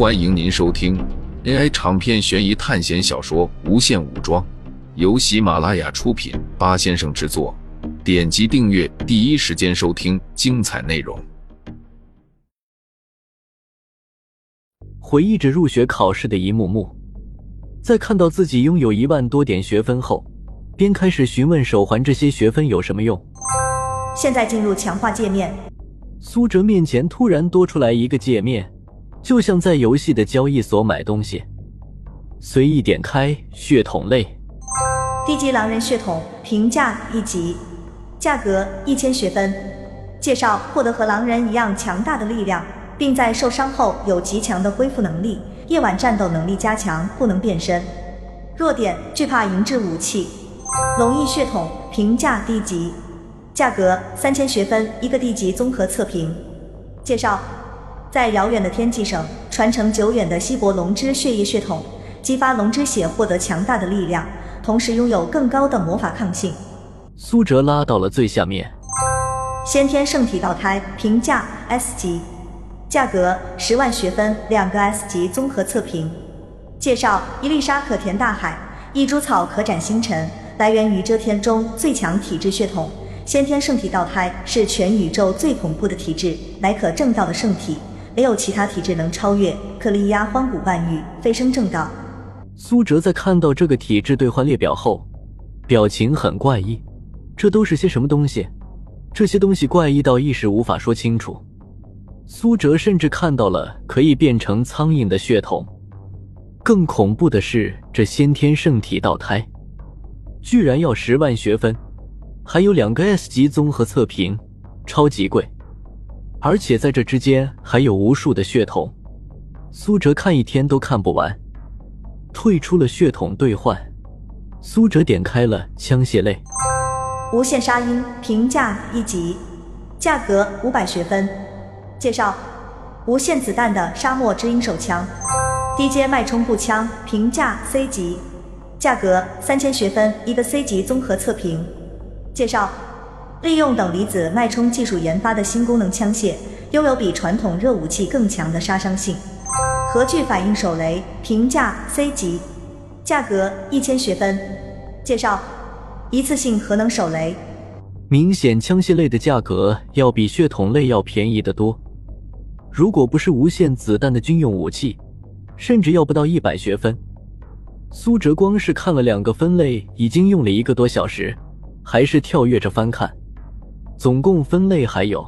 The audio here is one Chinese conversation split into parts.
欢迎您收听 AI 长篇悬疑探险小说《无限武装》，由喜马拉雅出品，八先生制作。点击订阅，第一时间收听精彩内容。回忆着入学考试的一幕幕，在看到自己拥有一万多点学分后，便开始询问手环这些学分有什么用。现在进入强化界面，苏哲面前突然多出来一个界面，就像在游戏的交易所买东西。随意点开血统类，低级狼人血统，评价一级，价格一千学分。介绍：获得和狼人一样强大的力量，并在受伤后有极强的恢复能力。夜晚战斗能力加强，不能变身。弱点：惧怕银质武器。龙翼血统，评价低级，价格三千学分，一个地级综合测评。介绍：在遥远的天际上传承久远的西伯龙之血液血统，激发龙之血获得强大的力量，同时拥有更高的魔法抗性。苏哲拉到了最下面，先天圣体道胎，评价 S 级，价格十万学分，两个 S 级综合测评。介绍：伊丽莎可填大海，一株草可斩星辰，来源于遮天中最强体质血统。先天圣体道胎是全宇宙最恐怖的体质，乃可正道的圣体，没有其他体质能超越。可力压荒古万域，飞升正道。苏哲在看到这个体质兑换列表后，表情很怪异。这都是些什么东西？这些东西怪异到一时无法说清楚。苏哲甚至看到了可以变成苍蝇的血统。更恐怖的是，这先天圣体道胎居然要十万学分，还有两个 S 级综合测评，超级贵。而且在这之间还有无数的血统，苏哲看一天都看不完。退出了血统兑换，苏哲点开了枪械类。无限沙鹰，评价一级，价格五百学分。介绍：无限子弹的沙漠之鹰手枪，低阶脉冲步枪，评价 C 级，价格三千学分，一个 C 级综合测评。介绍：利用等离子脉冲技术研发的新功能枪械，拥有比传统热武器更强的杀伤性。核聚反应手雷，评价 C 级，价格一千学分。介绍。一次性核能手雷，明显枪械类的价格要比血统类要便宜得多。如果不是无限子弹的军用武器，甚至要不到一百学分。苏哲光是看了两个分类，已经用了一个多小时，还是跳跃着翻看。总共分类还有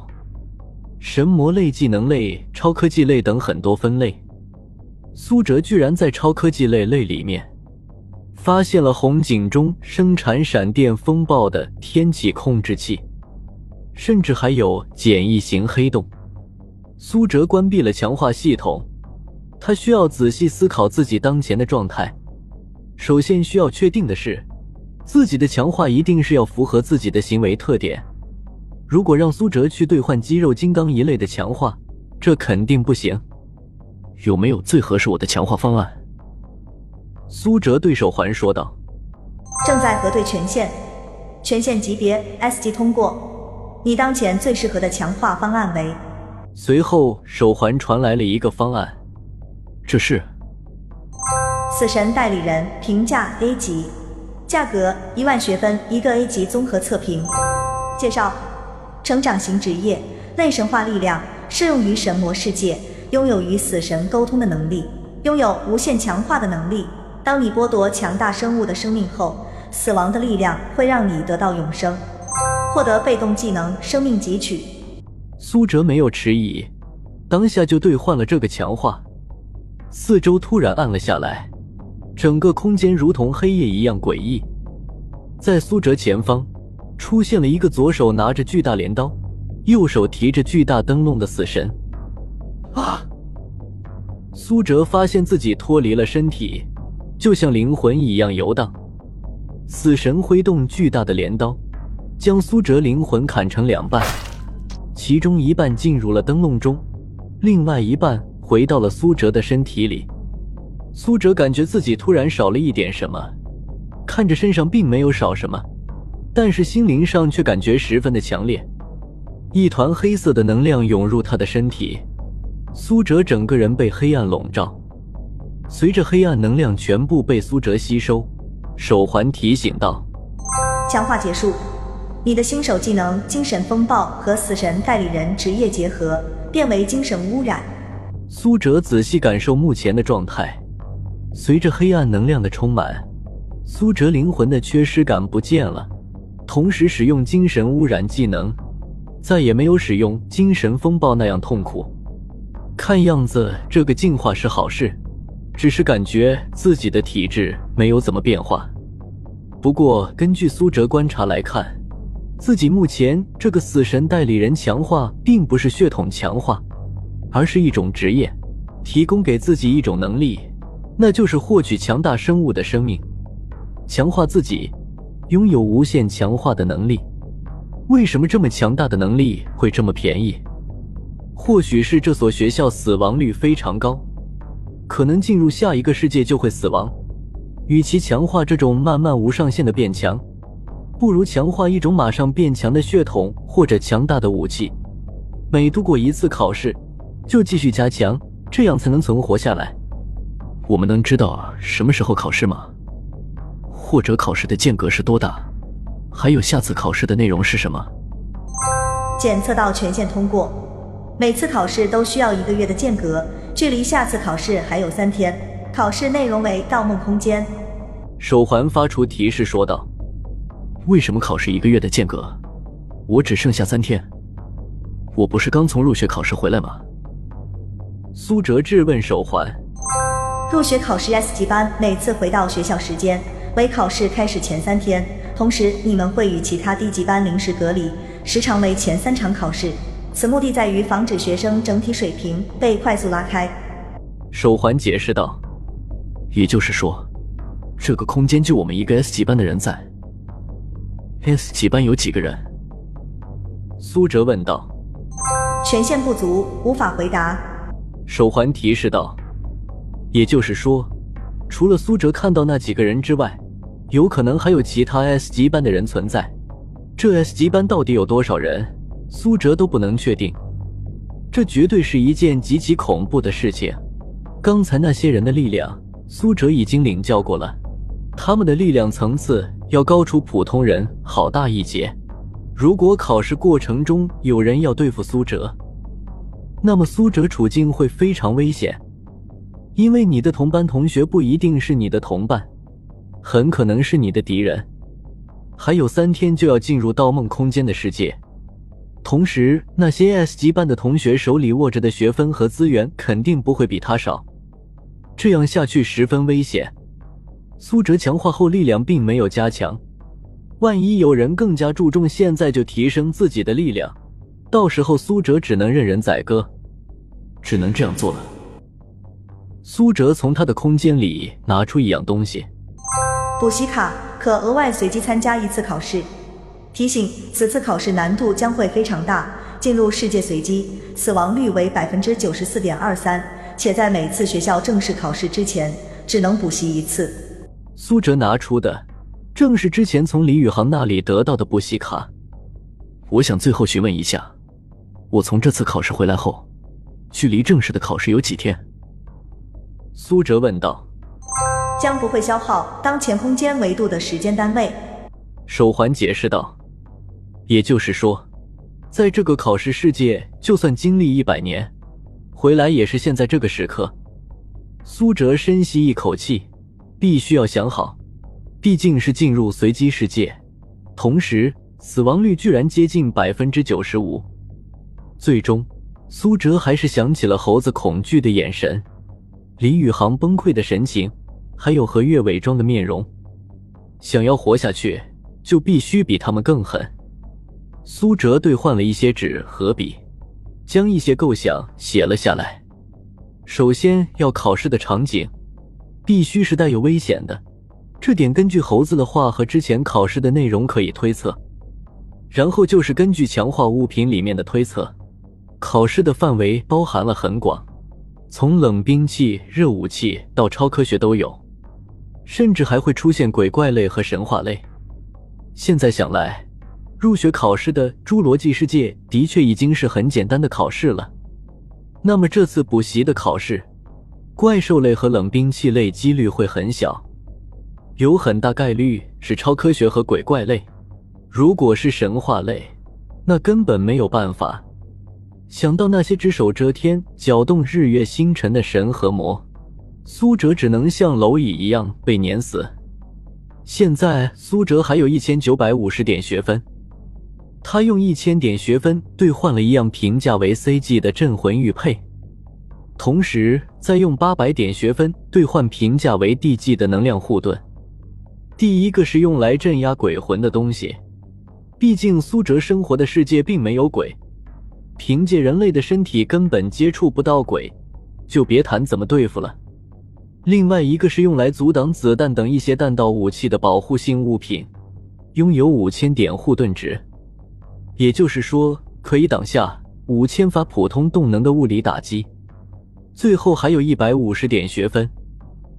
神魔类、技能类、超科技类等很多分类。苏哲居然在超科技类类里面。发现了红警中生产闪电风暴的天气控制器，甚至还有简易型黑洞。苏哲关闭了强化系统，他需要仔细思考自己当前的状态。首先需要确定的是，自己的强化一定是要符合自己的行为特点。如果让苏哲去兑换肌肉金刚一类的强化，这肯定不行。有没有最合适我的强化方案？苏哲对手环说道：“正在核对权限，权限级别 S 级通过。你当前最适合的强化方案为……”随后手环传来了一个方案，这是死神代理人，评价 A 级，价格一万学分，一个 A 级综合测评。介绍：成长型职业，类神话力量，适用于神魔世界，拥有与死神沟通的能力，拥有无限强化的能力。当你剥夺强大生物的生命后，死亡的力量会让你得到永生，获得被动技能“生命汲取”。苏哲没有迟疑，当下就兑换了这个强化。四周突然暗了下来，整个空间如同黑夜一样诡异。在苏哲前方，出现了一个左手拿着巨大镰刀，右手提着巨大灯笼的死神。啊！苏哲发现自己脱离了身体。就像灵魂一样游荡，死神挥动巨大的镰刀，将苏哲灵魂砍成两半，其中一半进入了灯笼中，另外一半回到了苏哲的身体里。苏哲感觉自己突然少了一点什么，看着身上并没有少什么，但是心灵上却感觉十分的强烈。一团黑色的能量涌入他的身体，苏哲整个人被黑暗笼罩，随着黑暗能量全部被苏哲吸收，手环提醒道：“强化结束，你的新手技能精神风暴和死神代理人职业结合，变为精神污染。”苏哲仔细感受目前的状态，随着黑暗能量的充满，苏哲灵魂的缺失感不见了。同时使用精神污染技能，再也没有使用精神风暴那样痛苦。看样子这个进化是好事，只是感觉自己的体质没有怎么变化。不过根据苏哲观察来看，自己目前这个死神代理人强化并不是血统强化。而是一种职业，提供给自己一种能力，那就是获取强大生物的生命，强化自己，拥有无限强化的能力。为什么这么强大的能力会这么便宜？或许是这所学校死亡率非常高，可能进入下一个世界就会死亡。与其强化这种慢慢无上限的变强，不如强化一种马上变强的血统或者强大的武器。每度过一次考试。就继续加强，这样才能存活下来。我们能知道什么时候考试吗？或者考试的间隔是多大？还有下次考试的内容是什么？检测到全线通过，每次考试都需要一个月的间隔，距离下次考试还有三天。考试内容为《盗梦空间》。手环发出提示说道：“为什么考试一个月的间隔？我只剩下三天。我不是刚从入学考试回来吗？”苏哲质问手环：“入学考试 S 级班每次回到学校时间为考试开始前三天，同时你们会与其他低级班临时隔离，时长为前三场考试。此目的在于防止学生整体水平被快速拉开。”手环解释道：“也就是说，这个空间就我们一个 S 级班的人在。S 级班有几个人？”苏哲问道。“权限不足，无法回答。”手环提示道：“也就是说，除了苏哲看到那几个人之外，有可能还有其他 S 级班的人存在。这 S 级班到底有多少人，苏哲都不能确定。这绝对是一件极其恐怖的事情。刚才那些人的力量，苏哲已经领教过了，他们的力量层次要高出普通人好大一截。如果考试过程中有人要对付苏哲，那么苏哲处境会非常危险，因为你的同班同学不一定是你的同伴，很可能是你的敌人。还有三天就要进入盗梦空间的世界，同时那些 S 级班的同学手里握着的学分和资源肯定不会比他少，这样下去十分危险。苏哲强化后力量并没有加强，万一有人更加注重现在就提升自己的力量。到时候苏哲只能任人宰割，只能这样做了。苏哲从他的空间里拿出一样东西，补习卡，可额外随机参加一次考试。提醒：此次考试难度将会非常大，进入世界随机，死亡率为百分之九十四点二三，且在每次学校正式考试之前只能补习一次。苏哲拿出的正是之前从李宇航那里得到的补习卡。我想最后询问一下。我从这次考试回来后，距离正式的考试有几天？苏哲问道。将不会消耗当前空间维度的时间单位。手环解释道。也就是说，在这个考试世界，就算经历一百年，回来也是现在这个时刻。苏哲深吸一口气，必须要想好，毕竟是进入随机世界，同时死亡率居然接近百分之九十五。最终，苏哲还是想起了猴子恐惧的眼神，李宇航崩溃的神情，还有何月伪装的面容。想要活下去，就必须比他们更狠。苏哲兑换了一些纸和笔，将一些构想写了下来。首先要考试的场景，必须是带有危险的，这点根据猴子的话和之前考试的内容可以推测。然后就是根据强化物品里面的推测。考试的范围包含了很广，从冷兵器、热武器到超科学都有，甚至还会出现鬼怪类和神话类。现在想来，入学考试的《侏罗纪世界》的确已经是很简单的考试了。那么这次补习的考试，怪兽类和冷兵器类几率会很小，有很大概率是超科学和鬼怪类。如果是神话类，那根本没有办法。想到那些只手遮天、搅动日月星辰的神和魔，苏哲只能像蝼蚁一样被碾死。现在苏哲还有一千九百五十点学分，他用一千点学分兑换了一样评价为 CG 的镇魂玉佩，同时再用八百点学分兑换评价为 DG 的能量护盾。第一个是用来镇压鬼魂的东西，毕竟苏哲生活的世界并没有鬼，凭借人类的身体根本接触不到鬼，就别谈怎么对付了。另外一个是用来阻挡子弹等一些弹道武器的保护性物品，拥有五千点护盾值，也就是说可以挡下五千发普通动能的物理打击。最后还有一百五十点学分，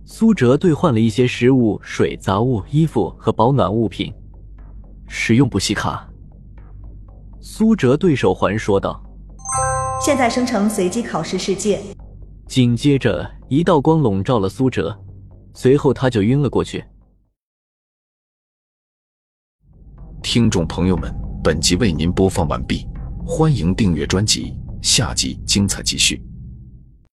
苏哲兑换了一些食物、水、杂物、衣服和保暖物品，使用补习卡。苏哲对手环说道：“现在生成随机考试世界。”紧接着，一道光笼罩了苏哲，随后他就晕了过去。听众朋友们，本集为您播放完毕，欢迎订阅专辑，下集精彩继续。